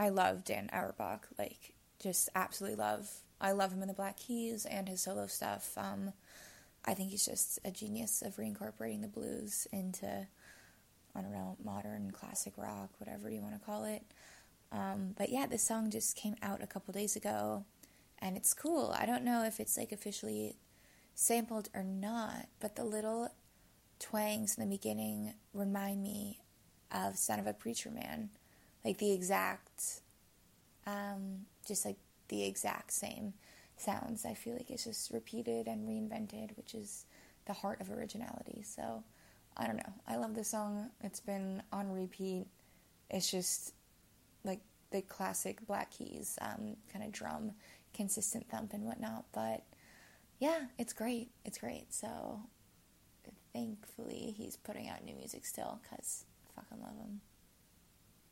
I love Dan Auerbach. Like, just absolutely love. I love him in the Black Keys and his solo stuff. Um, I think he's just a genius of reincorporating the blues into, I don't know, modern classic rock, whatever you want to call it. Um, but yeah, this song just came out a couple days ago, and it's cool. I don't know if it's like officially sampled or not, but the little twangs in the beginning remind me of Son of a Preacher Man like the exact, um, just like the exact same sounds. I feel like it's just repeated and reinvented, which is the heart of originality. So I don't know. I love this song. It's been on repeat. It's just like the classic Black Keys um, kind of drum, consistent thump and whatnot. But yeah, it's great. It's great. So thankfully, he's putting out new music still because I fucking love him.